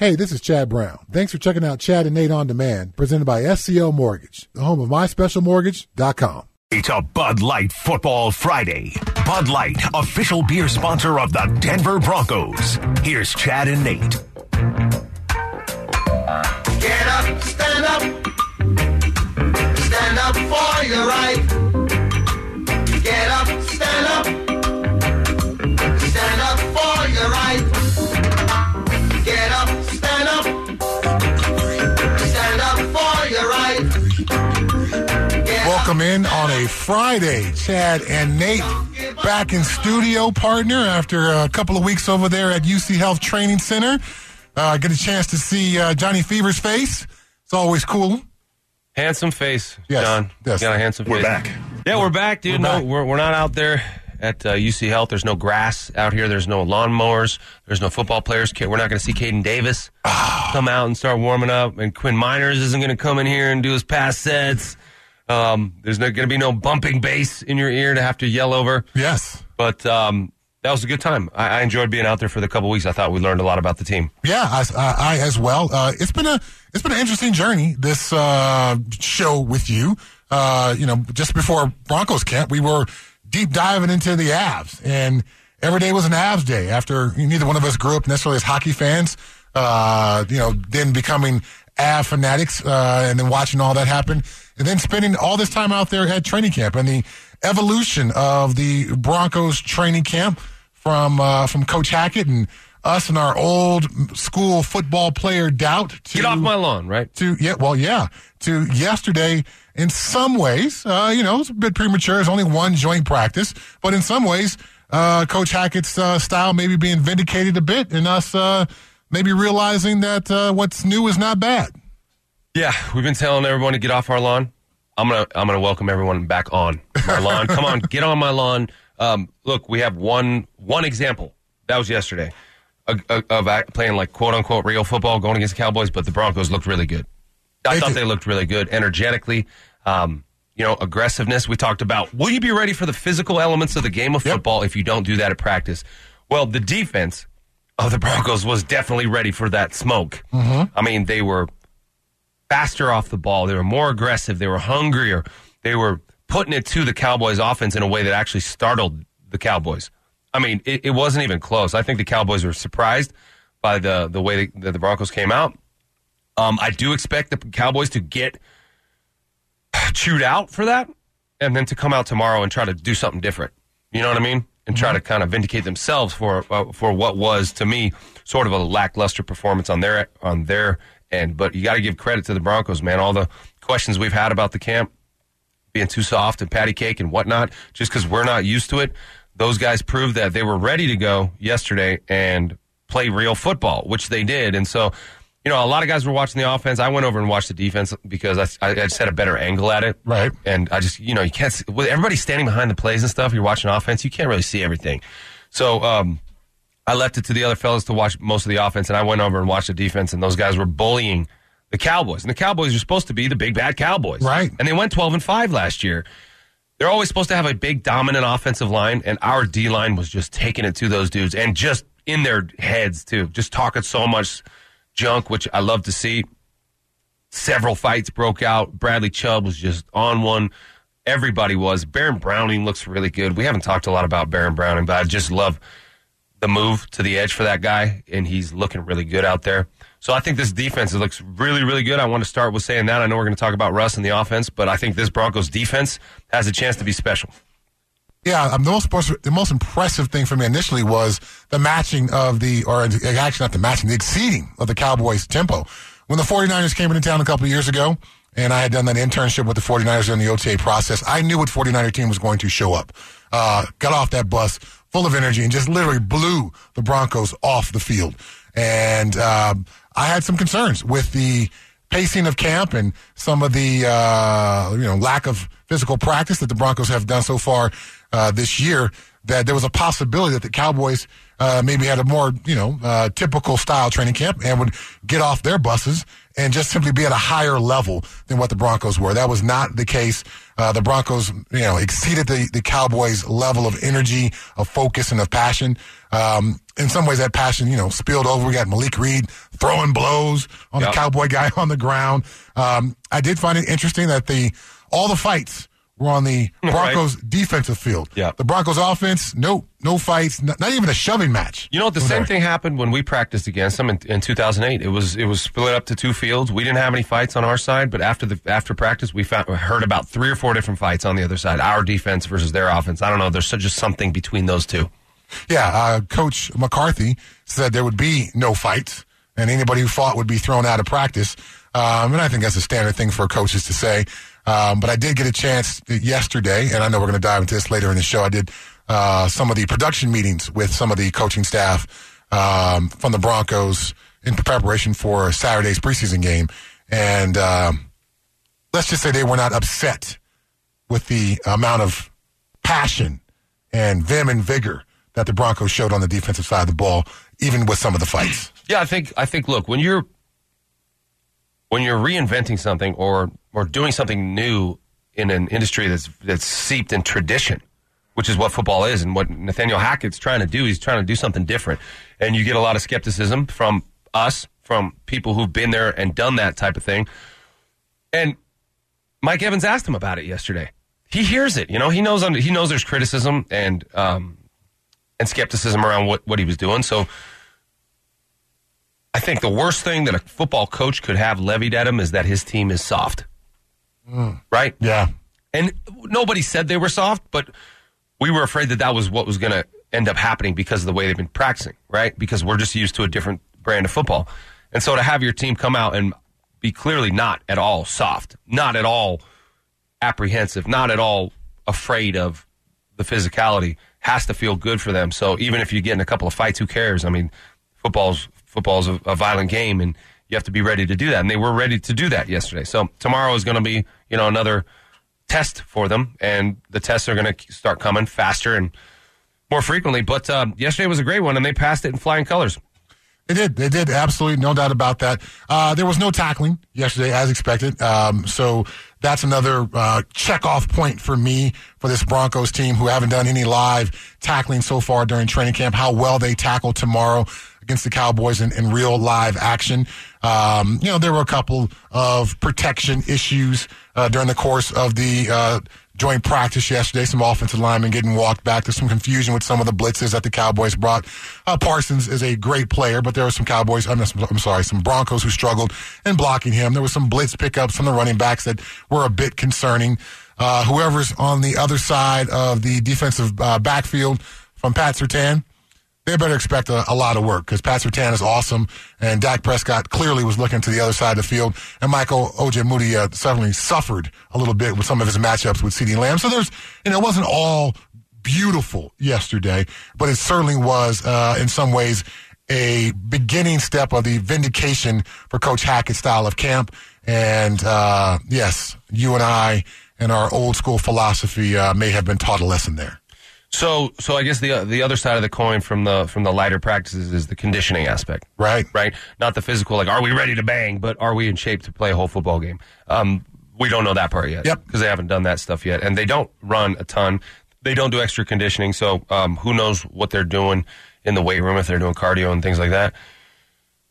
Hey, this is Chad Brown. Thanks for checking out Chad and Nate on Demand, presented by SCL Mortgage, the home of myspecialmortgage.com. It's a Bud Light Football Friday. Bud Light, official beer sponsor of the Denver Broncos. Here's Chad and Nate. Get up, stand up. Stand up for your right. Welcome in on a Friday. Chad and Nate back in studio, partner, after a couple of weeks over there at UC Health Training Center. Uh, get a chance to see uh, Johnny Fever's face. It's always cool. Handsome face, Yes, John. yes. You got a handsome We're face. back. Yeah, we're back, dude. We're no, back. we're we're not out there at uh, UC Health. There's no grass out here. There's no lawnmowers. There's no football players. We're not going to see Caden Davis Ah. come out and start warming up. And Quinn Meinerz isn't going to come in here and do his pass sets. Um, there's not going to be no bumping bass in your ear to have to yell over. Yes. But um, that was a good time. I, I enjoyed being out there for the couple weeks. I thought we learned a lot about the team. Yeah, I, I, I as well. Uh, it's been a it's been an interesting journey. This uh, show with you. Uh, you know, just before Broncos camp, we were deep diving into the Avs, and every day was an Avs day. After neither one of us grew up necessarily as hockey fans, uh, you know, then becoming Av fanatics, uh, and then watching all that happen, and then spending all this time out there at training camp and the evolution of the Broncos training camp from uh, from Coach Hackett and us and our old school football player doubt to Get off my lawn, right? to yeah well yeah to yesterday in some ways uh, you know it's a bit premature it's only one joint practice but in some ways uh, coach hackett's uh, style maybe being vindicated a bit and us uh, maybe realizing that uh, what's new is not bad Yeah, we've been telling everyone to get off our lawn. I'm gonna I'm gonna welcome everyone back on my lawn. Come on, get on my lawn. Um, look, we have one one example. That was yesterday of, playing like quote unquote real football, going against the Cowboys, but the Broncos looked really good. I They thought did. they looked really good, energetically. Um, you know, aggressiveness. We talked about. Will you be ready for the physical elements of the game of Yep. football if you don't do that at practice? Well, the defense of the Broncos was definitely ready for that smoke. I mean, they were faster off the ball. They were more aggressive. They were hungrier. They were putting it to the Cowboys offense in a way that actually startled the Cowboys. I mean, it, it wasn't even close. I think the Cowboys were surprised by the, the way that the Broncos came out. Um, I do expect the Cowboys to get chewed out for that and then to come out tomorrow and try to do something different. You know what I mean? And try to kind of vindicate themselves for uh, for what was to me sort of a lackluster performance on their on their end. But you got to give credit to the Broncos, man. All the questions we've had about the camp being too soft and patty cake and whatnot, just because we're not used to it. Those guys proved that they were ready to go yesterday and play real football, which they did. And so, you know, a lot of guys were watching the offense. I went over and watched the defense because I, I just had a better angle at it. Right. And I just, you know, you can't, see, with everybody standing behind the plays and stuff, you're watching offense, you can't really see everything. So, um, I left it to the other fellas to watch most of the offense, and I went over and watched the defense, and those guys were bullying the Cowboys. And the Cowboys are supposed to be the big bad Cowboys, Right. And they went twelve and five last year. They're always supposed to have a big dominant offensive line, and our D line was just taking it to those dudes and just in their heads too, just talking so much junk, which I love to see. Several fights broke out. Bradley Chubb was just on one. Everybody was. Baron Browning looks really good. We haven't talked a lot about Baron Browning, but I just love the move to the edge for that guy, and he's looking really good out there. So I think this defense looks really, really good. I want to start with saying that. I know we're going to talk about Russ and the offense, but I think this Broncos defense has a chance to be special. Yeah, um, the most the most impressive thing for me initially was the matching of the, or actually not the matching, the exceeding of the Cowboys' tempo. When the 49ers came into town a couple of years ago, and I had done that internship with the 49ers during the OTA process, I knew what 49er team was going to show up. Uh, got off that bus full of energy and just literally blew the Broncos off the field. And um, I had some concerns with the pacing of camp and some of the uh, you know lack of physical practice that the Broncos have done so far uh, this year. That there was a possibility that the Cowboys uh, maybe had a more you know uh, typical style training camp and would get off their buses and just simply be at a higher level than what the Broncos were. That was not the case. Uh, the Broncos, you know, exceeded the, the Cowboys' level of energy, of focus, and of passion. Um, in some ways, that passion, you know, spilled over. We got Malik Reed throwing blows on Yep. the Cowboy guy on the ground. Um, I did find it interesting that the all the fights were on the Right. Broncos defensive field. Yep. The Broncos offense, no, no fights, not, not even a shoving match. You know what? The same there. thing happened when we practiced against them in, in 2008. It was it was split up to two fields. We didn't have any fights on our side, but after the after practice, we found heard about three or four different fights on the other side. Our defense versus their offense. I don't know. There's such just something between those two. Yeah, uh, Coach McCarthy said there would be no fights, and anybody who fought would be thrown out of practice. Um, and I think that's a standard thing for coaches to say. Um, but I did get a chance yesterday, and I know we're going to dive into this later in the show. I did uh, some of the production meetings with some of the coaching staff um, from the Broncos in preparation for Saturday's preseason game, and um, let's just say they were not upset with the amount of passion and vim and vigor that the Broncos showed on the defensive side of the ball, even with some of the fights. Yeah, I think I think look, when you're when you're reinventing something or or doing something new in an industry that's that's seeped in tradition, which is what football is and what Nathaniel Hackett's trying to do, he's trying to do something different. And you get a lot of skepticism from us, from people who've been there and done that type of thing. And Mike Evans asked him about it yesterday. He hears it, you know. He knows he knows there's criticism and um, and skepticism around what, what he was doing. So I think the worst thing that a football coach could have levied at him is that his team is soft. Mm. Right? Yeah. And nobody said they were soft, but we were afraid that that was what was going to end up happening because of the way they've been practicing, right? Because we're just used to a different brand of football. And so to have your team come out and be clearly not at all soft, not at all apprehensive, not at all afraid of the physicality has to feel good for them. So even if you get in a couple of fights, who cares? I mean, football's football's a, a violent game, and you have to be ready to do that. And they were ready to do that yesterday. So tomorrow is going to be you know another test for them, and the tests are going to start coming faster and more frequently. But um, yesterday was a great one, and they passed it in flying colors. They did. They did. Absolutely. No doubt about that. Uh, there was no tackling yesterday, as expected. Um, so that's another uh, check off point for me for this Broncos team who haven't done any live tackling so far during training camp. How well they tackle tomorrow against the Cowboys in, in real live action. Um, you know, there were a couple of protection issues uh, during the course of the uh, joint practice yesterday. Some offensive linemen getting walked back. There's some confusion with some of the blitzes that the Cowboys brought. Uh, Parsons is a great player, but there were some Cowboys, I'm, not- I'm sorry, some Broncos who struggled in blocking him. There was some blitz pickups from the running backs that were a bit concerning. Uh, whoever's on the other side of the defensive uh, backfield from Pat Surtain, they better expect a, a lot of work because Pat Surtain is awesome, and Dak Prescott clearly was looking to the other side of the field, and Michael Ojemudia uh, certainly suffered a little bit with some of his matchups with CeeDee Lamb. So there's, you know, it wasn't all beautiful yesterday, but it certainly was uh, in some ways a beginning step of the vindication for Coach Hackett's style of camp. And uh, yes, you and I and our old school philosophy uh, may have been taught a lesson there. So, so I guess the the other side of the coin from the from the lighter practices is the conditioning aspect. Right. right? Not the physical, like, are we ready to bang, but are we in shape to play a whole football game? Um, we don't know that part yet. Yep. Because they haven't done that stuff yet. And they don't run a ton. They don't do extra conditioning. So um, who knows what they're doing in the weight room if they're doing cardio and things like that.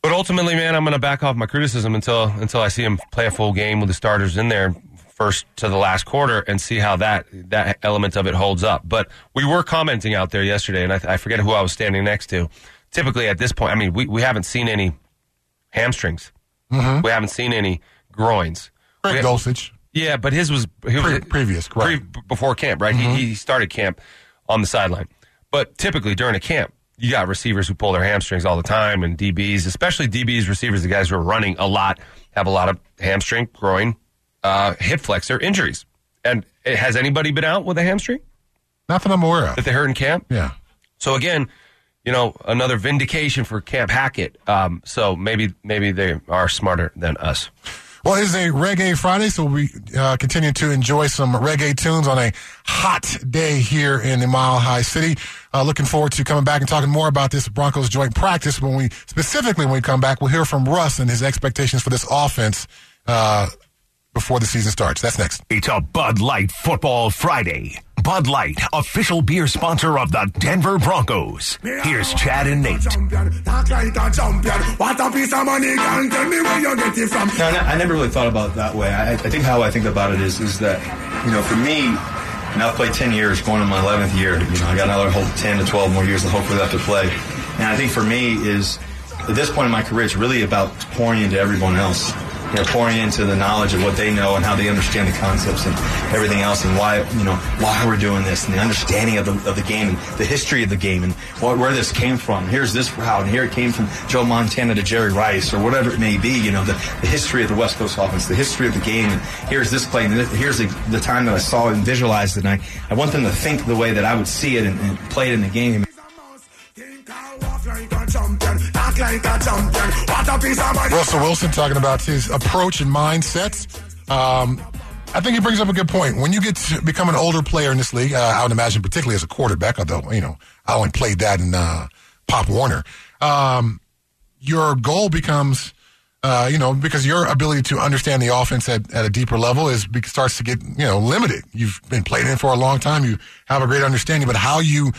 But ultimately, man, I'm going to back off my criticism until until I see him play a full game with the starters in there first to the last quarter and see how that that element of it holds up. But we were commenting out there yesterday, and I, I forget who I was standing next to. Typically, at this point, I mean, we, we haven't seen any hamstrings. Mm-hmm. We haven't seen any groins. Greg Dulcich, yeah, but his was he was Pre- previous, correct. pre- before camp, right? He, mm-hmm. he started camp on the sideline, but typically during a camp, you got receivers who pull their hamstrings all the time, and DBs, especially DBs, receivers, the guys who are running a lot, have a lot of hamstring, groin, uh, hip flexor injuries. And eh, has anybody been out with a hamstring not that I'm aware of. that they heard in camp? Yeah. So again, you know, another vindication for Camp Hackett. Um, so maybe maybe they are smarter than us. Well, it's a Reggae Friday, so we uh, continue to enjoy some reggae tunes on a hot day here in the Mile High City. Uh, looking forward to coming back and talking more about this Broncos joint practice. When we specifically when we come back, we'll hear from Russ and his expectations for this offense uh, before the season starts. That's next. It's a Bud Light Football Friday. Bud Light, official beer sponsor of the Denver Broncos. Here's Chad and Nate. Champion, talk like a champion. What a piece of money, girl. Tell me where you get it from. No, I never really thought about it that way. I, I think how I think about it is is that, you know, for me, and I've played 10 years, going on my 11th year. You know, I got another whole 10 to 12 more years to hopefully left to play. And I think for me is, at this point in my career, it's really about pouring into everyone else. You know, pouring into the knowledge of what they know and how they understand the concepts and everything else and why, you know, why we're doing this and the understanding of the, of the game and the history of the game and what, where this came from. Here's this route and here it came from Joe Montana to Jerry Rice or whatever it may be, you know, the, the history of the West Coast offense, the history of the game and here's this play and here's the, the time that I saw it and visualized it and I, I want them to think the way that I would see it and, and play it in the game. Russell Wilson talking about his approach and mindsets. Um, I think he brings up a good point. When you get to become an older player in this league, uh, I would imagine, particularly as a quarterback, although you know I only played that in uh, Pop Warner. Um, your goal becomes, uh, you know, because your ability to understand the offense at, at a deeper level is starts to get you know limited. You've been playing in for a long time. You have a great understanding, but how you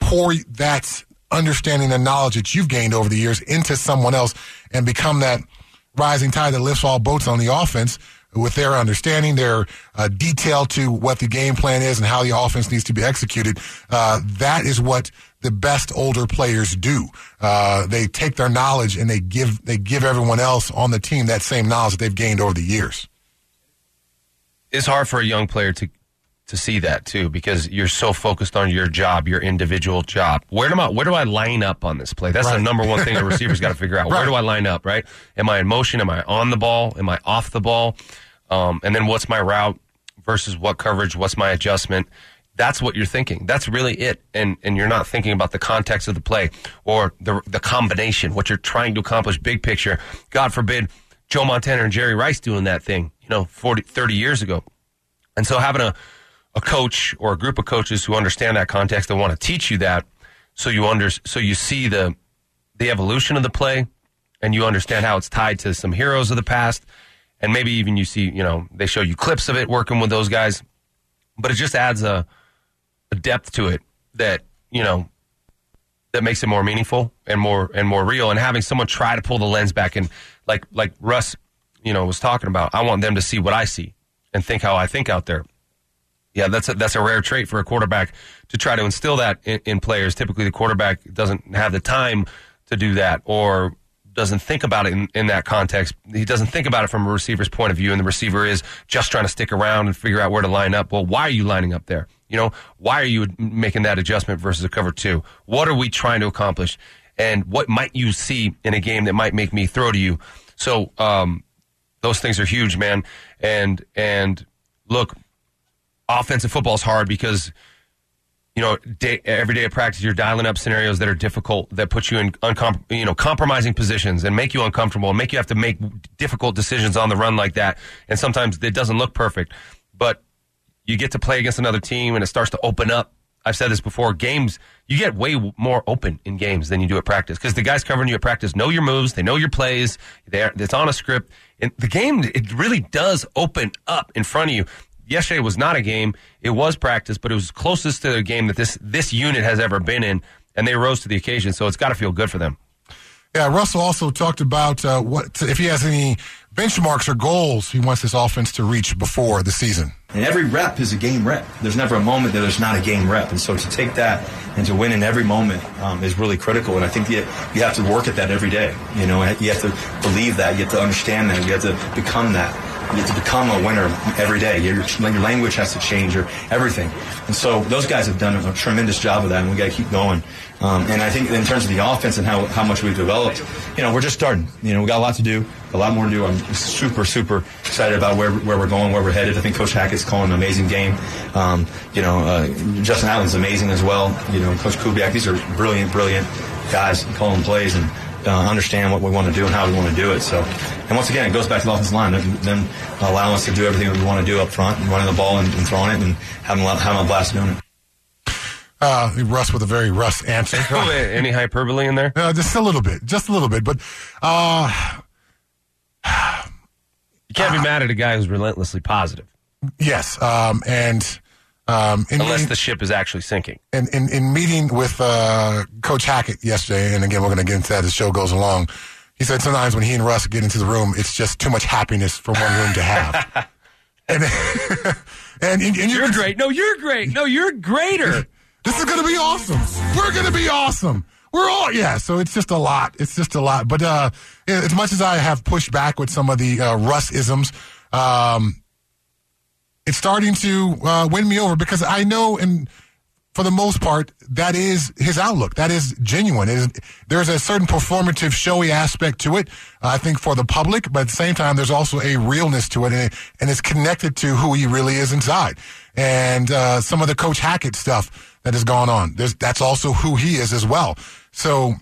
pour that understanding and knowledge that you've gained over the years into someone else and become that rising tide that lifts all boats on the offense with their understanding, their uh, detail to what the game plan is and how the offense needs to be executed. Uh, that is what the best older players do. Uh, they take their knowledge and they give they give everyone else on the team that same knowledge that they've gained over the years. it's hard for a young player to to see that too because you're so focused on your job, your individual job. Where do I where do I line up on this play? That's the number one thing a receiver's got to figure out. Where do I line up? Right? Am I in motion? Am I on the ball? Am I off the ball? Um, and then what's my route versus what coverage? What's my adjustment? That's what you're thinking. That's really it. And and you're not thinking about the context of the play or the the combination, what you're trying to accomplish big picture. God forbid Joe Montana and Jerry Rice doing that thing, you know, 40, 30 years ago. And so having a, a coach or a group of coaches who understand that context and want to teach you that so you under so you see the the evolution of the play and you understand how it's tied to some heroes of the past and maybe even you see, you know, they show you clips of it working with those guys. But it just adds a a depth to it that, you know, that makes it more meaningful and more and more real and having someone try to pull the lens back and like like Russ, you know, was talking about, I want them to see what I see and think how I think out there. Yeah, that's a, that's a rare trait for a quarterback to try to instill that in, in players. Typically, the quarterback doesn't have the time to do that or doesn't think about it in, in that context. He doesn't think about it from a receiver's point of view, and the receiver is just trying to stick around and figure out where to line up. Well, why are you lining up there? You know, why are you making that adjustment versus a cover two? What are we trying to accomplish? And what might you see in a game that might make me throw to you? So, um, those things are huge, man. And and look, offensive football is hard because you know day, every day of practice you're dialing up scenarios that are difficult that put you in uncom- you know compromising positions and make you uncomfortable and make you have to make difficult decisions on the run like that. And sometimes it doesn't look perfect, but you get to play against another team and it starts to open up. I've said this before. Games, you get way more open in games than you do at practice because the guys covering you at practice know your moves, they know your plays, they're, it's on a script. And the game, it really does open up in front of you. Yesterday was not a game; it was practice, but it was closest to a game that this this unit has ever been in, and they rose to the occasion. So it's got to feel good for them. Yeah, Russell also talked about uh, what if he has any benchmarks or goals he wants this offense to reach before the season. And every rep is a game rep. There's never a moment that there's not a game rep. And so to take that and to win in every moment um, is really critical. And I think you, you have to work at that every day. You know, you have to believe that. You have to understand that. You have to become that. You have to become a winner every day. Your, your language has to change, or everything. And so those guys have done a tremendous job of that, and we got to keep going. Um, and I think in terms of the offense and how, how much we've developed, you know, we're just starting. You know, we got a lot to do, a lot more to do. I'm super, super excited about where, where we're going, where we're headed. I think Coach Hackett's calling an amazing game. Um, you know, uh, Justin Outten's amazing as well. You know, Coach Kubiak, these are brilliant, brilliant guys calling plays and uh, understand what we want to do and how we want to do it. So, and once again, it goes back to the offensive line. Them, them allowing us to do everything that we want to do up front, and running the ball and, and throwing it, and having a, having a blast doing it. Uh, Russ with a very Russ answer. Any hyperbole in there? Uh, just a little bit, just a little bit, but uh, You can't be mad at a guy who's relentlessly positive. yes, um, and Um, Unless meeting, the ship is actually sinking. in, in, in meeting with uh, Coach Hackett yesterday, and again, we're going to get into that as the show goes along. He said sometimes when he and Russ get into the room, it's just too much happiness for one room to have. and, and, and, and you You're great. No, you're great. No, you're greater. This is going to be awesome. We're going to be awesome. We're all yeah. So it's just a lot. It's just a lot. But uh, as much as I have pushed back with some of the uh, Russ isms, um, it's starting to uh, win me over because I know, and for the most part, that is his outlook. That is genuine. Is, there's a certain performative, showy aspect to it. uh, I think for the public, but at the same time, there's also a realness to it, and, it, and it's connected to who he really is inside. And uh, some of the Coach Hackett stuff that has gone on, there's, that's also who he is as well. So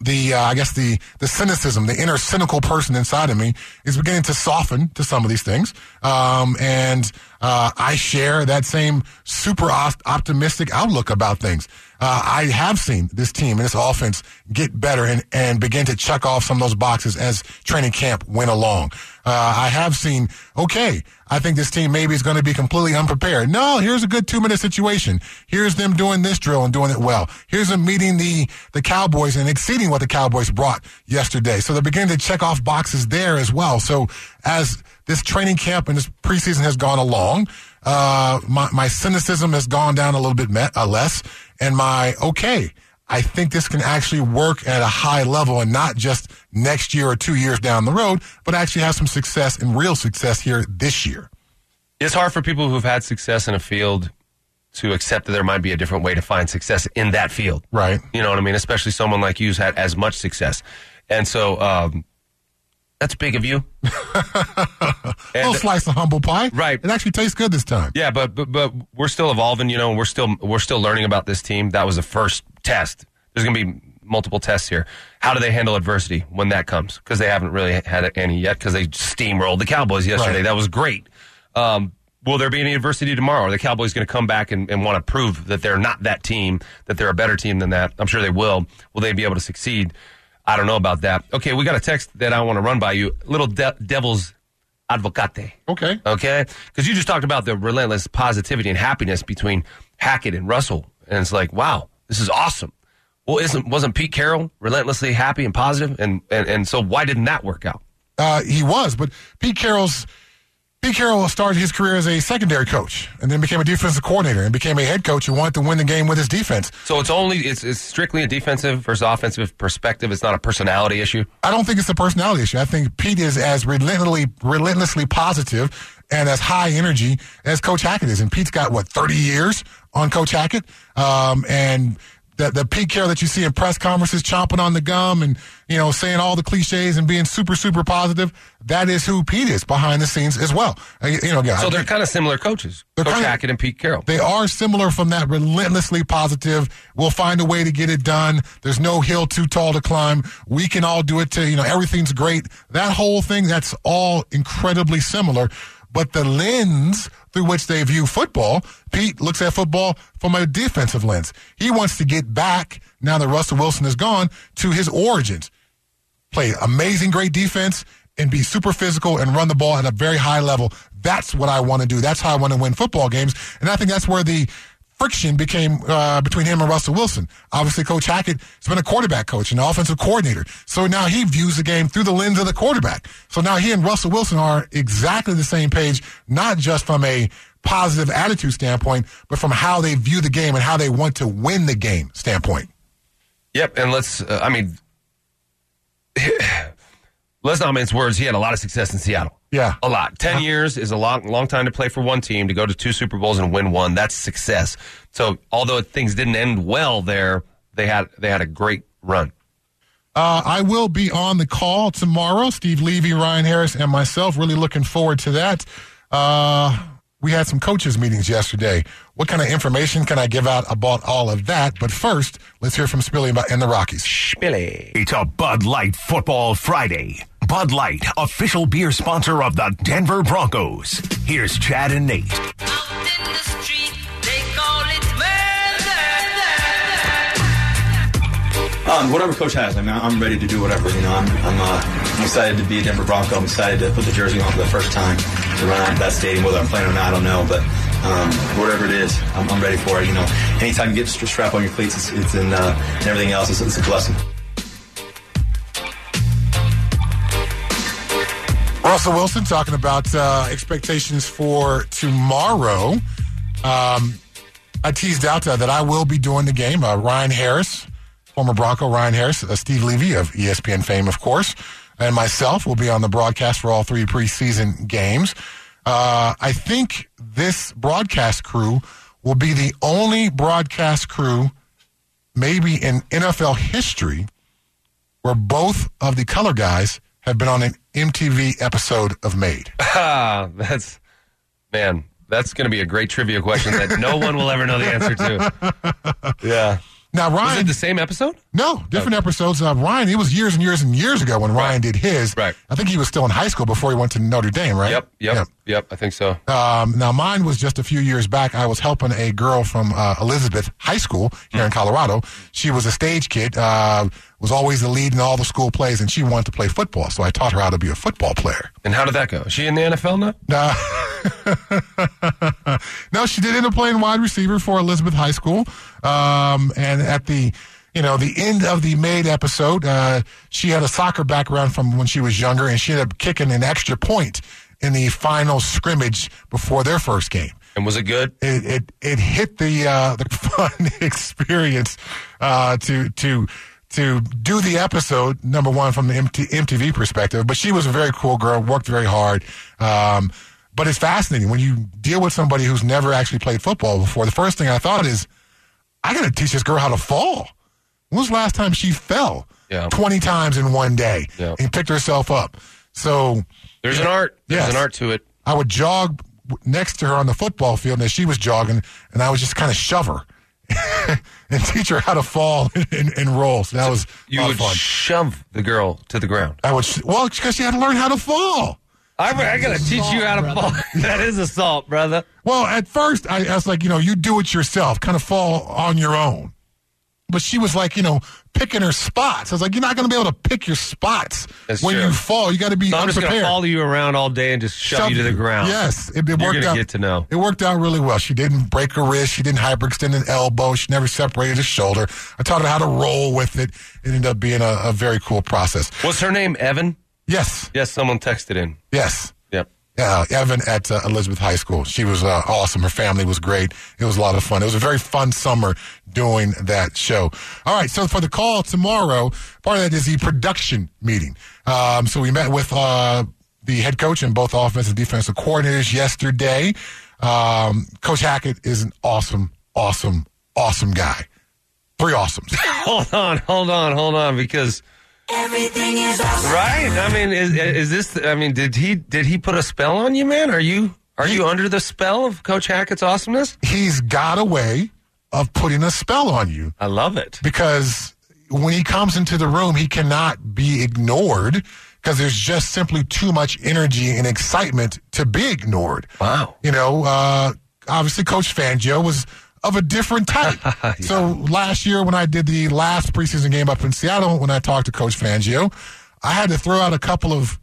the uh, I guess the the cynicism, the inner cynical person inside of me is beginning to soften to some of these things, um, and uh, I share that same super op- optimistic outlook about things. Uh, I have seen this team and this offense get better and, and begin to check off some of those boxes as training camp went along. Uh, I have seen, okay, I think this team maybe is going to be completely unprepared. No, here's a good two minute situation. Here's them doing this drill and doing it well. Here's them meeting the, the Cowboys and exceeding what the Cowboys brought yesterday. So they're beginning to check off boxes there as well. So as this training camp and this preseason has gone along, uh, my, my cynicism has gone down a little bit uh, less and my, okay, I think this can actually work at a high level and not just next year or two years down the road, but actually have some success and real success here this year. It's hard for people who've had success in a field to accept that there might be a different way to find success in that field. Right. You know what I mean? Especially someone like you who's had as much success. And so um, that's big of you. A little slice of humble pie. Right. It actually tastes good this time. Yeah, but, but but we're still evolving. You know, we're still we're still learning about this team. That was the first test. There's going to be multiple tests here. How do they handle adversity when that comes? Because they haven't really had any yet. Because they steamrolled the Cowboys yesterday. Right. That was great. Um, will there be any adversity tomorrow? Are the Cowboys going to come back and, and want to prove that they're not that team? That they're a better team than that? I'm sure they will. Will they be able to succeed? I don't know about that. Okay, we got a text that I want to run by you. Little de- devil's advocate. Okay. Okay? Because you just talked about the relentless positivity and happiness between Hackett and Russell. And it's like, wow, this is awesome. Well, isn't wasn't Pete Carroll relentlessly happy and positive? And and, and so why didn't that work out? Uh, he was, but Pete Carroll's Pete Carroll started his career as a secondary coach and then became a defensive coordinator and became a head coach who wanted to win the game with his defense. So it's only it's, it's strictly a defensive versus offensive perspective. It's not a personality issue. I don't think it's a personality issue. I think Pete is as relentlessly, relentlessly positive and as high energy as Coach Hackett is. And Pete's got what thirty years on Coach Hackett, um, and the, the Pete Carroll that you see in press conferences, chomping on the gum and you know saying all the cliches and being super, super positive. That is who Pete is behind the scenes as well. Uh, You you know, again, So they're kind of similar coaches, Coach kinda- Hackett and Pete Carroll. they are similar from that relentlessly positive. We'll find a way to get it done. There's no hill too tall to climb. We can all do it to, you know, everything's great. That whole thing, that's all incredibly similar. But the lens through which they view football, Pete looks at football from a defensive lens. He wants to get back, now that Russell Wilson is gone, to his origins play amazing, great defense, and be super physical and run the ball at a very high level. That's what I want to do. That's how I want to win football games. And I think that's where the friction became uh, between him and Russell Wilson. Obviously, Coach Hackett has been a quarterback coach and offensive coordinator. So now he views the game through the lens of the quarterback. So now he and Russell Wilson are exactly the same page, not just from a positive attitude standpoint, but from how they view the game and how they want to win the game standpoint. Yep, and let's. Uh, I mean, let's not mince words. He had a lot of success in Seattle. Yeah. a lot. Ten years is a long, long time to play for one team to go to two Super Bowls and win one. That's success. So, although things didn't end well there, they had they had a great run. Uh, I will be on the call tomorrow. Steve Levy, Ryan Harris, and myself. Really looking forward to that. Uh, we had some coaches meetings yesterday. What kind of information can I give out about all of that? But first, let's hear from Spilly about- and the Rockies. Spilly. It's a Bud Light Football Friday. Bud Light, official beer sponsor of the Denver Broncos. Here's Chad and Nate. Out in the street, they call it murder. Um, whatever coach has, I mean, I'm ready to do whatever. You know, I'm, I'm, uh, I'm excited to be a Denver Bronco. I'm excited to put the jersey on for the first time to run out of that stadium. Whether I'm playing or not, I don't know. But um, whatever it is, I'm, I'm ready for it. You know, anytime you get a strap on your cleats, it's, it's in uh, and everything else. It's, it's a blessing. Russell Wilson talking about uh, expectations for tomorrow. Um, I teased out uh, that I will be doing the game. Uh, Ryan Harris, former Bronco Ryan Harris, uh, Steve Levy of ESPN fame, of course, and myself will be on the broadcast for all three preseason games. Uh, I think this broadcast crew will be the only broadcast crew, maybe in NFL history, where both of the color guys have been on an MTV episode of Made. Ah, that's man. That's going to be a great trivia question that no one will ever know the answer to. Yeah. Now, Was Ryan, it the same episode? no, different episodes. Uh, Ryan, it was years and years and years ago when Ryan did his. Right. I think he was still in high school before he went to Notre Dame, right? Yep, yep, yep. I think so. Um, now, mine was just a few years back. I was helping a girl from uh, Elizabeth High School here in Colorado. She was a stage kid, uh, was always the lead in all the school plays, and she wanted to play football. So I taught her how to be a football player. And how did that go? Is she in the NFL now? Uh, no, she did end up playing wide receiver for Elizabeth High School. Um, and at the, you know, the end of the Made episode, uh, she had a soccer background from when she was younger, and she ended up kicking an extra point in the final scrimmage before their first game. And was it good? It it, it hit the uh, the fun experience uh, to to to do the episode number one from the MT, MTV perspective. But she was a very cool girl, worked very hard. Um, but it's fascinating when you deal with somebody who's never actually played football before. The first thing I thought is, I got to teach this girl how to fall. When was the last time she fell? Yeah. 20 times in one day Yeah. and picked herself up. So There's an art. There's Yes. an art to it. I would jog next to her on the football field, and as she was jogging, and I would just kind of shove her and teach her how to fall and, and roll. So that was You would fun. shove the girl to the ground. I would, well, because she had to learn how to fall. I, I got to teach you how to fall. that is assault, brother. Well, at first, I, I was like, you know, you do it yourself, kind of fall on your own. But she was like, you know, picking her spots. I was like, you're not going to be able to pick your spots That's when true. you fall. You got to be So I'm just going to follow you around all day and just shove, you to the ground. Yes, it, it worked out. get to know. It worked out really well. She didn't break her wrist. She didn't hyperextend an elbow. She never separated a shoulder. I taught her how to roll with it. It ended up being a, a very cool process. Was her name Evan? Yes, Yes, someone texted in. yes. Uh, Evan at uh, Elizabeth High School. She was uh, awesome. Her family was great. It was a lot of fun. It was a very fun summer doing that show. All right, so for the call tomorrow, part of that is the production meeting. Um, so we met with uh, the head coach and both offensive and defensive coordinators yesterday. Um, coach Hackett is an awesome, awesome, awesome guy. Three awesomes. Hold on, hold on, hold on, because Everything is awesome. right. I mean, is is this? I mean, did he did he put a spell on you, man? Are you are you under the spell of Coach Hackett's awesomeness? He's got a way of putting a spell on you. I love it. because when he comes into the room, he cannot be ignored because there's just simply too much energy and excitement to be ignored. Wow. You know, uh, obviously, Coach Fangio was of a different type. So last year, when I did the last preseason game up in Seattle, when I talked to Coach Fangio, I had to throw out a couple of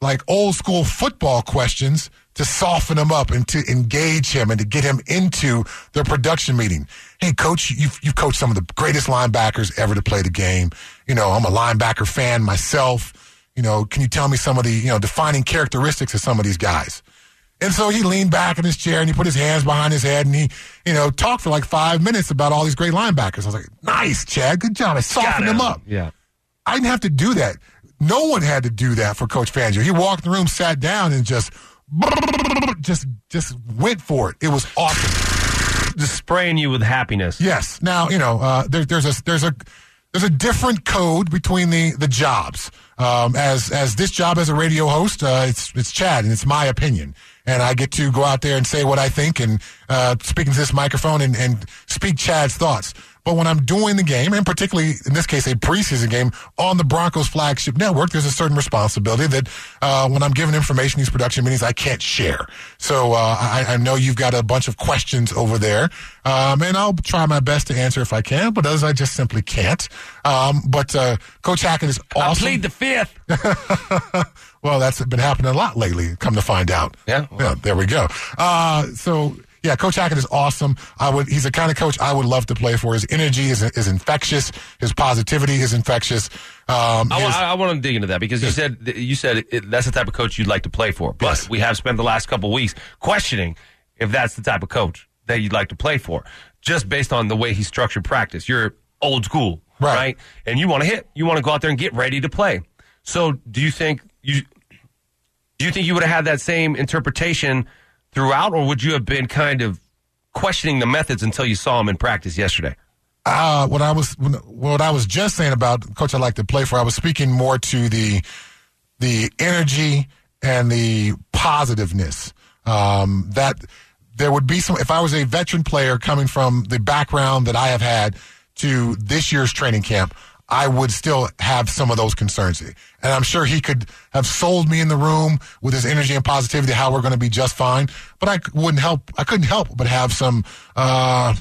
like old school football questions to soften him up and to engage him and to get him into the production meeting. Hey, coach, you've, you've coached some of the greatest linebackers ever to play the game. You know, I'm a linebacker fan myself. You know, can you tell me some of the, you know, defining characteristics of some of these guys? And so he leaned back in his chair and he put his hands behind his head and he, you know, talked for like five minutes about all these great linebackers. I was like, nice, Chad. Good job. I softened him up. Yeah. I didn't have to do that. No one had to do that for Coach Fangio. He walked in the room, sat down, and just just just went for it. It was awesome. Just spraying you with happiness. Yes. Now you know uh, there, there's a there's a there's a different code between the the jobs. Um, as as this job as a radio host, uh, it's it's Chad, and it's my opinion, and I get to go out there and say what I think, and uh, speak into this microphone and, and speak Chad's thoughts. But when I'm doing the game, and particularly in this case a preseason game on the Broncos flagship network, there's a certain responsibility that uh, when I'm giving information these production meetings, I can't share. So uh, I, I know you've got a bunch of questions over there, um, and I'll try my best to answer if I can, but others I just simply can't. Um, but uh, Coach Hackett is I awesome. plead the fifth. well, that's been happening a lot lately. Come to find out. Yeah. Yeah. There we go. Uh, so yeah, Coach Hackett is awesome. I would. He's the kind of coach I would love to play for. His energy is is infectious. His positivity is infectious. Um, I, his- wa- I want to dig into that because you said you said it, that's the type of coach you'd like to play for. But Yes. we have spent the last couple weeks questioning if that's the type of coach that you'd like to play for, just based on the way he structured practice. You're old school, Right. right? And you want to hit. You want to go out there and get ready to play. So, do you think you do you think you would have had that same interpretation throughout, or would you have been kind of questioning the methods until you saw him in practice yesterday? Uh, what I was what I was just saying about coach I like to play for, I was speaking more to the the energy and the positiveness. Um, that there would be some if I was a veteran player coming from the background that I have had to this year's training camp, I would still have some of those concerns. And I'm sure he could have sold me in the room with his energy and positivity how we're going to be just fine. But I wouldn't help. I couldn't help but have some uh,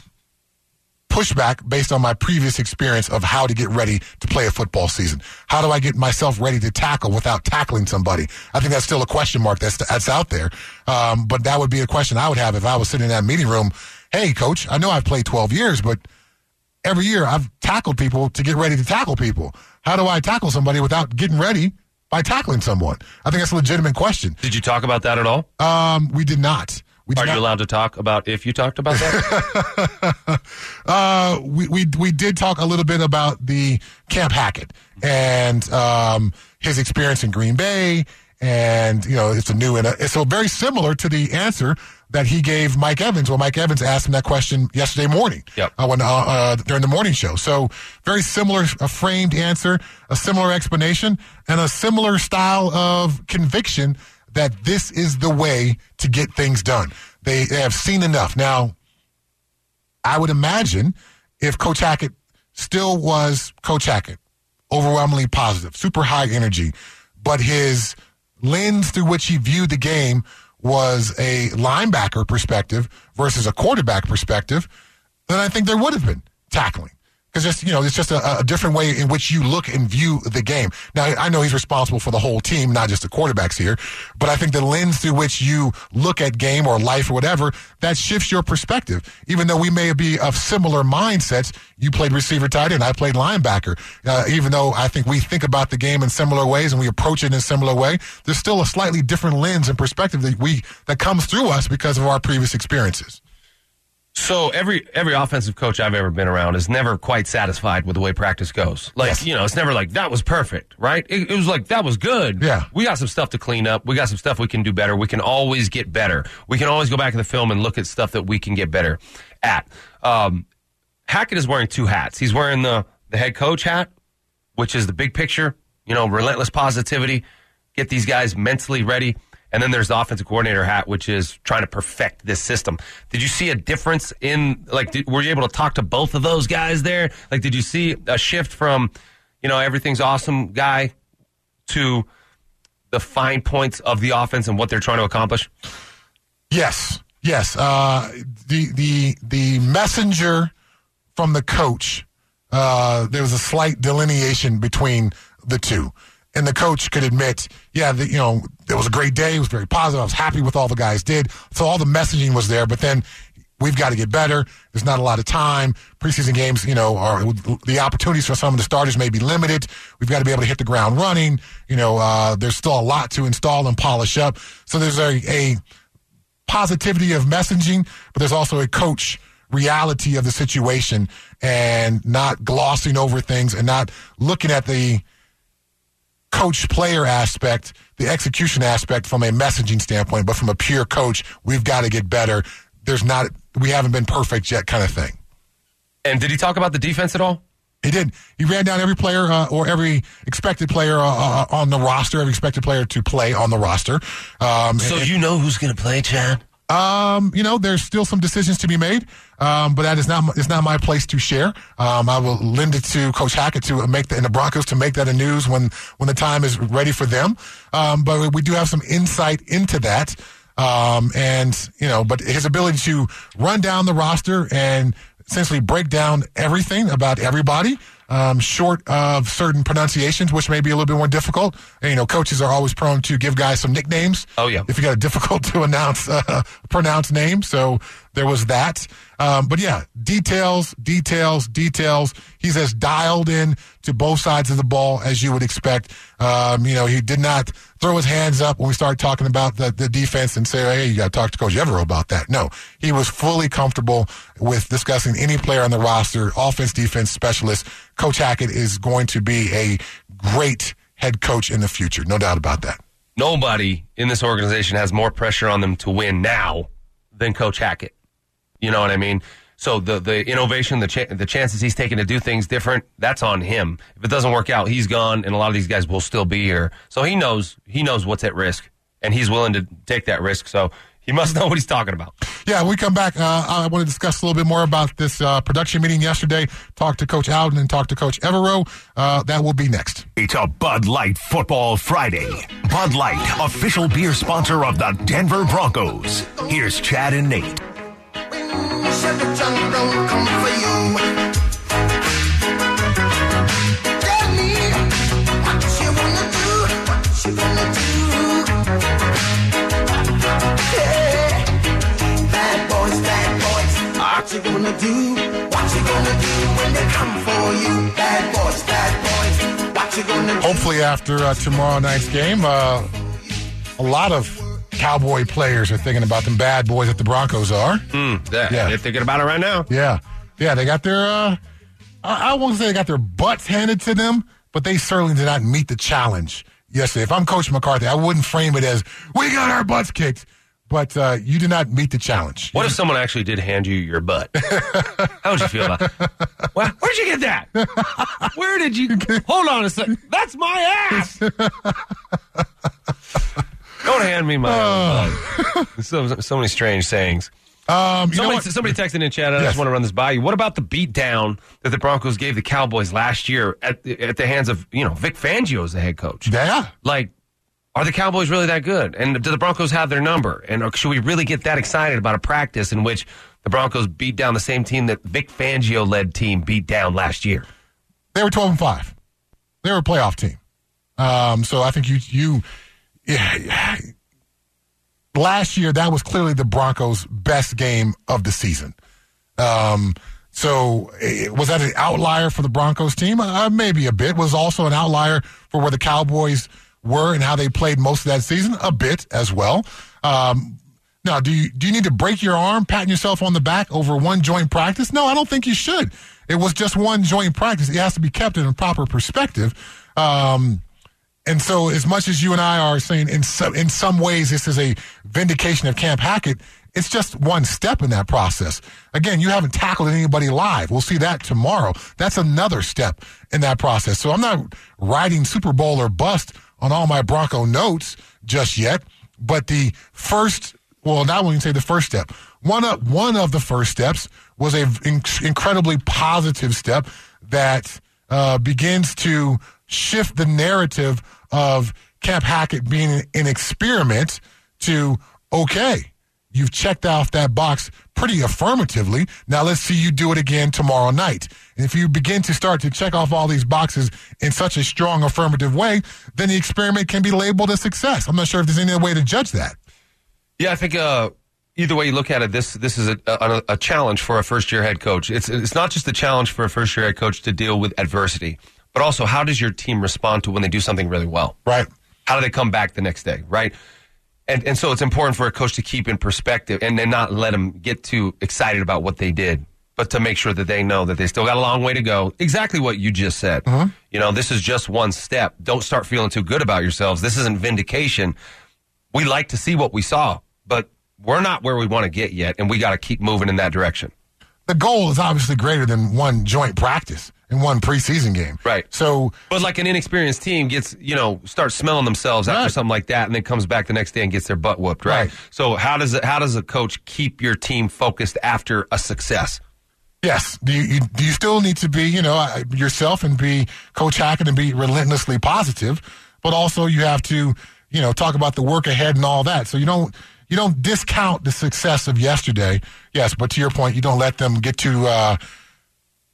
pushback based on my previous experience of how to get ready to play a football season. How do I get myself ready to tackle without tackling somebody? I think that's still a question mark that's that's out there. Um, but that would be a question I would have if I was sitting in that meeting room. Hey, coach, I know I've played 12 years, but every year I've tackled people to get ready to tackle people. How do I tackle somebody without getting ready by tackling someone? I think that's a legitimate question. Did you talk about that at all? Um, we did not. We did Are you allowed to talk about if you talked about that? Uh, we, we we did talk a little bit about the Camp Hackett and um, his experience in Green Bay, and you know it's a new and a, so very similar to the answer that he gave Mike Evans when Mike Evans asked him that question yesterday morning. Yep. Uh, when uh, uh, during the morning show, so very similar, a framed answer, a similar explanation, and a similar style of conviction that this is the way to get things done. They, they have seen enough now. I would imagine if Coach Hackett still was Coach Hackett, overwhelmingly positive, super high energy, but his lens through which he viewed the game was a linebacker perspective versus a quarterback perspective, then I think there would have been tackling. Because just you know, it's just a, a different way in which you look and view the game. Now, I know he's responsible for the whole team, not just the quarterbacks here, but I think the lens through which you look at game or life or whatever that shifts your perspective. Even though we may be of similar mindsets, you played receiver, tight end, I played linebacker. Uh, even though I think we think about the game in similar ways and we approach it in a similar way, there's still a slightly different lens and perspective that we that comes through us because of our previous experiences. So every every offensive coach I've ever been around is never quite satisfied with the way practice goes. Like Yes. you know, it's never like that was perfect, right? It, it was like that was good. Yeah. we got some stuff to clean up. We got some stuff we can do better. We can always get better. We can always go back in the film and look at stuff that we can get better at. Um, Hackett is wearing two hats. He's wearing the the head coach hat, which is the big picture. You know, relentless positivity, get these guys mentally ready. And then there's the offensive coordinator hat, which is trying to perfect this system. Did you see a difference in like? Did, were you able to talk to both of those guys there? Like, did you see a shift from, you know, everything's awesome guy to the fine points of the offense and what they're trying to accomplish? Yes, yes. Uh, the the the messenger from the coach. Uh, there was a slight delineation between the two, and the coach could admit, yeah, the, you know, it was a great day. It was very positive. I was happy with all the guys did. So all the messaging was there, but then. We've got to get better. There's not a lot of time. Preseason games, you know, are the opportunities for some of the starters may be limited. We've got to be able to hit the ground running. You know, uh, there's still a lot to install and polish up. So there's a, a positivity of messaging, but there's also a coach reality of the situation and not glossing over things and not looking at the coach player aspect, the execution aspect from a messaging standpoint, but from a pure coach, we've got to get better. There's not, we haven't been perfect yet kind of thing. And did he talk about the defense at all? He did. He ran down every player uh, or every expected player uh, uh, on the roster, every expected player to play on the roster. Um, So and- you know who's going to play, Chad? Um, you know, there's still some decisions to be made, um, but that is not it's not my place to share. Um, I will lend it to Coach Hackett to make the and the Broncos to make that a news when when the time is ready for them. Um, but we do have some insight into that. Um, and you know, but his ability to run down the roster and essentially break down everything about everybody. Um, short of certain pronunciations, which may be a little bit more difficult. And, you know, coaches are always prone to give guys some nicknames. Oh, yeah. If you got a difficult to announce, uh, pronounce name. So there was that. Um, but yeah, details, details, details. He's as dialed in to both sides of the ball as you would expect. Um, you know, he did not throw his hands up when we started talking about the, the defense and say, hey, you got to talk to Coach Evero about that. No, he was fully comfortable with discussing any player on the roster, offense, defense, specialist. Coach Hackett is going to be a great head coach in the future. No doubt about that. Nobody in this organization has more pressure on them to win now than Coach Hackett. You know what I mean? So the the innovation, the cha- the chances he's taking to do things different, that's on him. If it doesn't work out, he's gone, and a lot of these guys will still be here. So he knows he knows what's at risk, and he's willing to take that risk. So he must know what he's talking about. Yeah, when we come back. Uh, I want to discuss a little bit more about this uh, production meeting yesterday. Talk to Coach Outten and talk to Coach Evero. Uh, that will be next. It's a Bud Light Football Friday. Bud Light, official beer sponsor of the Denver Broncos. Here's Chad and Nate. Said the jungle come for you. Tell me what you wanna do, what you gonna do. Yeah. Bad boys, bad boys, what you gonna do? What you gonna do when they come for you? Bad boys, bad boys, what you gonna do? Hopefully, after uh, tomorrow night's game, uh, a lot of Cowboy players are thinking about them bad boys that the Broncos are. Yeah, Yeah. they're thinking about it right now. Yeah, yeah, they got their. Uh, I, I won't say they got their butts handed to them, but they certainly did not meet the challenge yesterday. If I'm Coach McCarthy, I wouldn't frame it as we got our butts kicked, but uh, you did not meet the challenge. What if someone actually did hand you your butt? How would you feel about it? Well, where'd you get that? Where did you? Hold on a second. That's my ass. Don't hand me my own butt. So, so many strange sayings. Um, you know Somebody, somebody texted in chat. I Yes. just want to run this by you. What about the beat down that the Broncos gave the Cowboys last year at at the hands of you know Vic Fangio as the head coach? Yeah. Like, are the Cowboys really that good? And do the Broncos have their number? And uh, should we really get that excited about a practice in which the Broncos beat down the same team that Vic Fangio led team beat down last year? They were 12 and 5. They were a playoff team. Um, so I think you, you, yeah, last year, that was clearly the Broncos' best game of the season. Um, so was that an outlier for the Broncos team? Uh, maybe a bit. Was also an outlier for where the Cowboys were and how they played most of that season? A bit as well. Um, now, do you do you need to break your arm, patting yourself on the back over one joint practice? No, I don't think you should. It was just one joint practice. It has to be kept in a proper perspective. Um, and so, as much as you and I are saying in some in some ways this is a vindication of Camp Hackett, it's just one step in that process. Again, you haven't tackled anybody live. We'll see that tomorrow. That's another step in that process. So I'm not writing Super Bowl or bust on all my Bronco notes just yet. But the first, well, not when you say the first step. One of one of the first steps was a in- incredibly positive step that uh, begins to shift the narrative of Camp Hackett being an experiment to okay, you've checked off that box pretty affirmatively. Now let's see you do it again tomorrow night. And if you begin to start to check off all these boxes in such a strong affirmative way, then the experiment can be labeled a success. I'm not sure if there's any way to judge that. Yeah, I think uh, either way you look at it, this this is a, a, a challenge for a first year head coach. It's it's not just a challenge for a first year head coach to deal with adversity, but also how does your team respond to when they do something really well? Right. How do they come back the next day? Right. And and so it's important for a coach to keep in perspective and then not let them get too excited about what they did, but to make sure that they know that they still got a long way to go. Exactly what you just said. Uh-huh. You know, this is just one step. Don't start feeling too good about yourselves. This isn't vindication. We like to see what we saw, but we're not where we want to get yet, and we got to keep moving in that direction. The goal is obviously greater than one joint practice in one preseason game. Right. So But like an inexperienced team gets, you know, starts smelling themselves after Right. something like that, and then comes back the next day and gets their butt whooped. Right. Right. So how does it? How does a coach keep your team focused after a success? Yes. Do you, you do you still need to be you know uh, yourself and be Coach Hackett and be relentlessly positive, but also you have to you know talk about the work ahead and all that. So you don't you don't discount the success of yesterday. Yes, but to your point, you don't let them get to uh,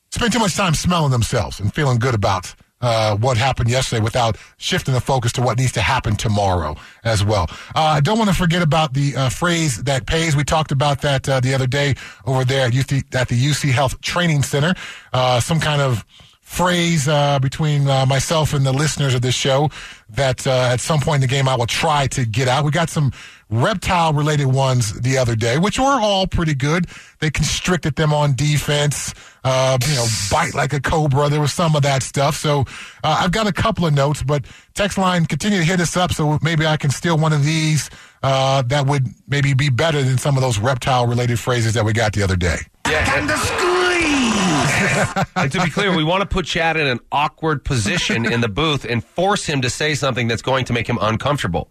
spend too much time smelling themselves and feeling good about uh, what happened yesterday without shifting the focus to what needs to happen tomorrow as well. Uh, I don't want to forget about the uh, phrase that pays. We talked about that uh, the other day over there at, UC, at the UC Health Training Center. Uh, some kind of phrase between myself and the listeners of this show that at some point in the game I will try to get out. We got some reptile related ones the other day, which were all pretty good. They constricted them on defense, uh, you know, bite like a cobra. There was some of that stuff. So uh, I've got a couple of notes, but text line continue to hit us up so maybe I can steal one of these uh, that would maybe be better than some of those reptile related phrases that we got the other day. Yeah, and the squeeze. to be clear, we want to put Chad in an awkward position in the booth and force him to say something that's going to make him uncomfortable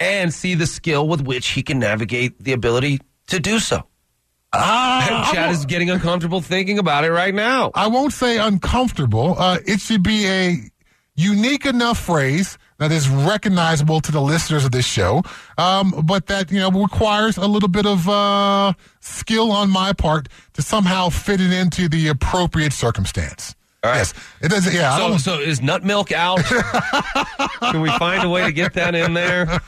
and see the skill with which he can navigate the ability to do so. Ah, Chad is getting uncomfortable thinking about it right now. I won't say uncomfortable. Uh, it should be a unique enough phrase that is recognizable to the listeners of this show, um, but that you know requires a little bit of uh, skill on my part to somehow fit it into the appropriate circumstance. All right. Yes, it doesn't. Yeah, So, so is nut milk out? Can we find a way to get that in there?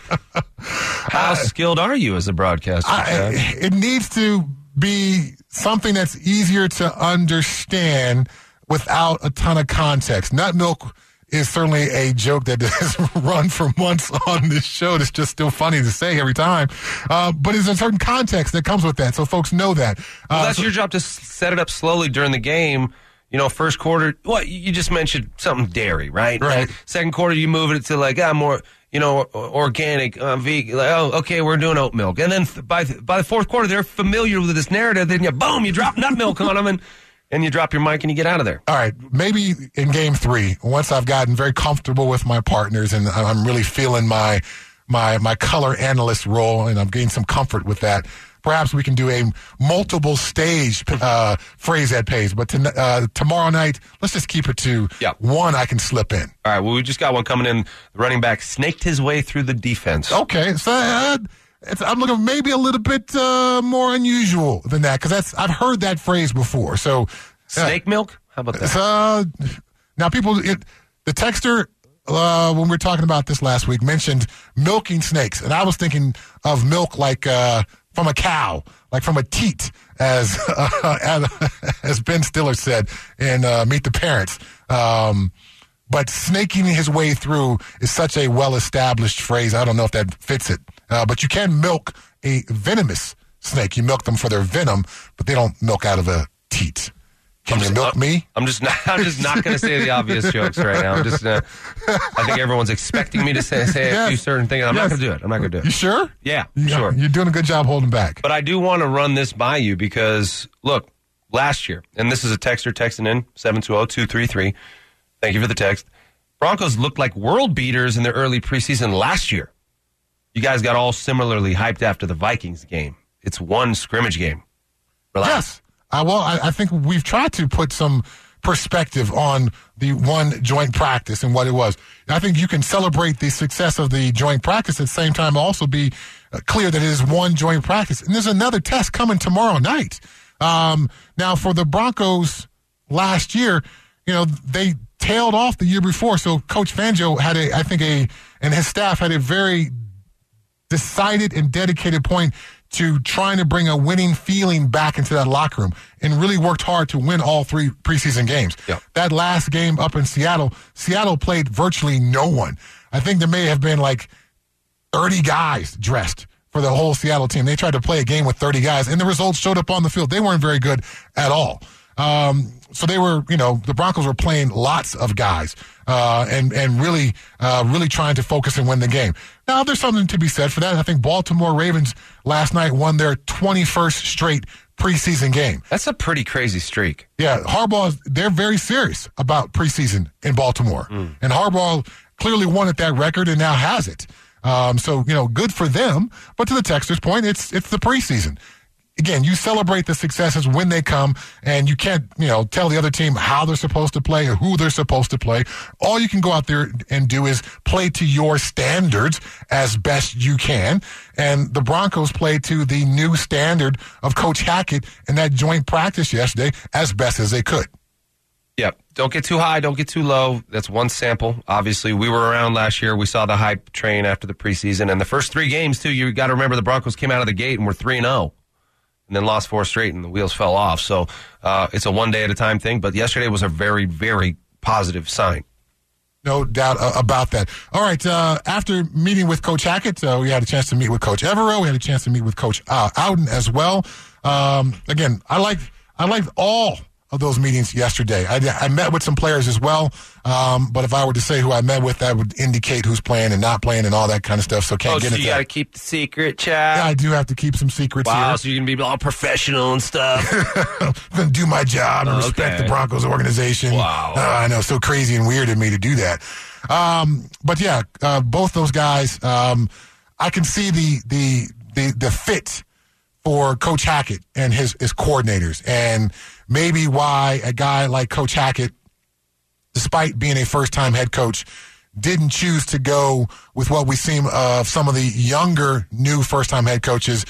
How skilled are you as a broadcaster? I, it needs to be something that's easier to understand without a ton of context. Nut milk is certainly a joke that has run for months on this show. It's just still funny to say every time. Uh, but there's a certain context that comes with that, so folks know that. Well, Uh, that's so- your job to set it up slowly during the game. You know, first quarter, what you just mentioned something dairy, right? Right. Like, second quarter, you move it to like ah more, you know, organic, uh, vegan. Like, oh, okay, we're doing oat milk, and then th- by th- by the fourth quarter, they're familiar with this narrative. Then you boom, you drop nut milk on them, and and you drop your mic and you get out of there. All right, maybe in game three, once I've gotten very comfortable with my partners and I'm really feeling my my my color analyst role, and I'm getting some comfort with that. Perhaps we can do a multiple stage uh, phrase that pays. But to, uh, tomorrow night, let's just keep it to Yeah. one I can slip in. All right, well, we just got one coming in. The running back snaked his way through the defense. Okay, so uh, it's, I'm looking maybe a little bit uh, more unusual than that because that's I've heard that phrase before. So uh, Snake milk? How about that? Now, people, it, the texter, uh, when we were talking about this last week, mentioned milking snakes. And I was thinking of milk like uh, from a cow, like from a teat, as, uh, as, Ben Stiller said in uh, Meet the Parents. Um, but snaking his way through is such a well established phrase. I don't know if that fits it. Uh, but you can milk a venomous snake. You milk them for their venom, but they don't milk out of a teat. Can you milk me? I'm just not. I'm just not going to say the obvious jokes right now. I'm just. Uh, I think everyone's expecting me to say say a few certain things. I'm not going to do it. I'm not going to do it. You sure? Yeah, sure. You're doing a good job holding back. But I do want to run this by you because look, last year, and this is a texter texting in seven two zero two three three. Thank you for the text. Broncos looked like world beaters in their early preseason last year. You guys got all similarly hyped after the Vikings game. It's one scrimmage game. Relax. Yes. Uh, well, I, I think we've tried to put some perspective on the one joint practice and what it was. I think you can celebrate the success of the joint practice at the same time also be uh, clear that it is one joint practice. And there's another test coming tomorrow night. Um, now, for the Broncos last year, you know, they tailed off the year before. So Coach Fangio had a, I think a, and his staff had a very decided and dedicated point to trying to bring a winning feeling back into that locker room and really worked hard to win all three preseason games. Yep. That last game up in Seattle, Seattle played virtually no one. I think there may have been like 30 guys dressed for the whole Seattle team. They tried to play a game with 30 guys, and the results showed up on the field. They weren't very good at all. Um, so they were, you know, the Broncos were playing lots of guys uh, and and really, uh, really trying to focus and win the game. Now, there's something to be said for that. I think Baltimore Ravens last night won their 21st straight preseason game. That's a pretty crazy streak. Yeah, Harbaugh, they're very serious about preseason in Baltimore. And Harbaugh clearly wanted that record and now has it. Um, so, you know, good for them. But to the Texter's point, it's it's the preseason. Again, you celebrate the successes when they come, and you can't, you know, tell the other team how they're supposed to play or who they're supposed to play. All you can go out there and do is play to your standards as best you can. And the Broncos played to the new standard of Coach Hackett in that joint practice yesterday as best as they could. Yep. Don't get too high. Don't get too low. That's one sample. Obviously, we were around last year. We saw the hype train after the preseason, and the first three games too. You got to remember the Broncos came out of the gate and were three and zero, and then lost four straight, and the wheels fell off. So uh, it's a one day at a time thing. But yesterday was a very, very positive sign. No doubt uh, about that. All right. Uh, after meeting with Coach Hackett, uh, we had a chance to meet with Coach Evero. We had a chance to meet with Coach uh, Outten as well. Um, again, I like I liked all of those meetings yesterday. I, I met with some players as well, um, but if I were to say who I met with, that would indicate who's playing and not playing and all that kind of stuff. So can't Oh, get so into you got to keep the secret, Chad. Yeah, I do have to keep some secrets wow, here. so you're gonna be all professional and stuff. I'm going to do my job and respect Okay. the Broncos organization. Wow. Uh, I know, so crazy and weird of me to do that. Um, but yeah, uh, both those guys, um, I can see the, the, the, the fit for Coach Hackett and his, his coordinators and maybe why a guy like Coach Hackett, despite being a first time head coach, didn't choose to go with what we seem of some of the younger new first time head coaches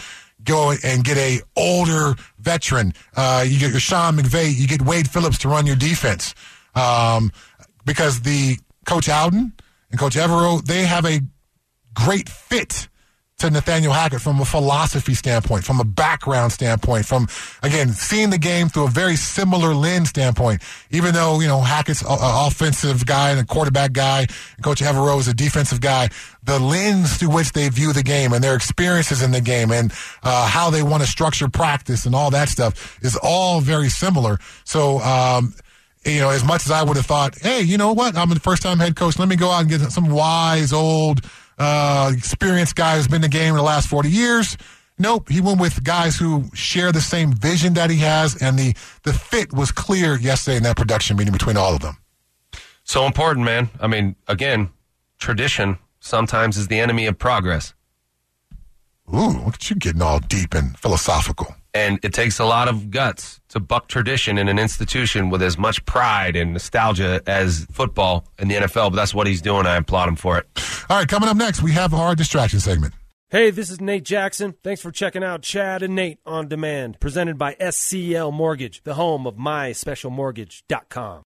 go and get a older veteran. Uh, you get your Sean McVay, you get Wade Phillips to run your defense. Um, because the Coach Outten and Coach Evero, they have a great fit to Nathaniel Hackett from a philosophy standpoint, from a background standpoint, from again seeing the game through a very similar lens standpoint. Even though you know Hackett's an offensive guy and a quarterback guy, and Coach Evero is a defensive guy, the lens through which they view the game and their experiences in the game and uh, how they want to structure practice and all that stuff is all very similar. So. Um, you know, as much as I would have thought, hey, you know what? I'm a first time head coach. Let me go out and get some wise, old, uh, experienced guy who's been in the game in the last 40 years. Nope. He went with guys who share the same vision that he has, and the, the fit was clear yesterday in that production meeting between all of them. so important, man. I mean, again, tradition sometimes is the enemy of progress. Ooh, look at you getting all deep and philosophical. And it takes a lot of guts to buck tradition in an institution with as much pride and nostalgia as football in the NFL. But that's what he's doing. I applaud him for it. All right, coming up next, we have our distraction segment. Hey, this is Nate Jackson. Thanks for checking out Chad and Nate on Demand, presented by SCL Mortgage, the home of myspecialmortgage.com.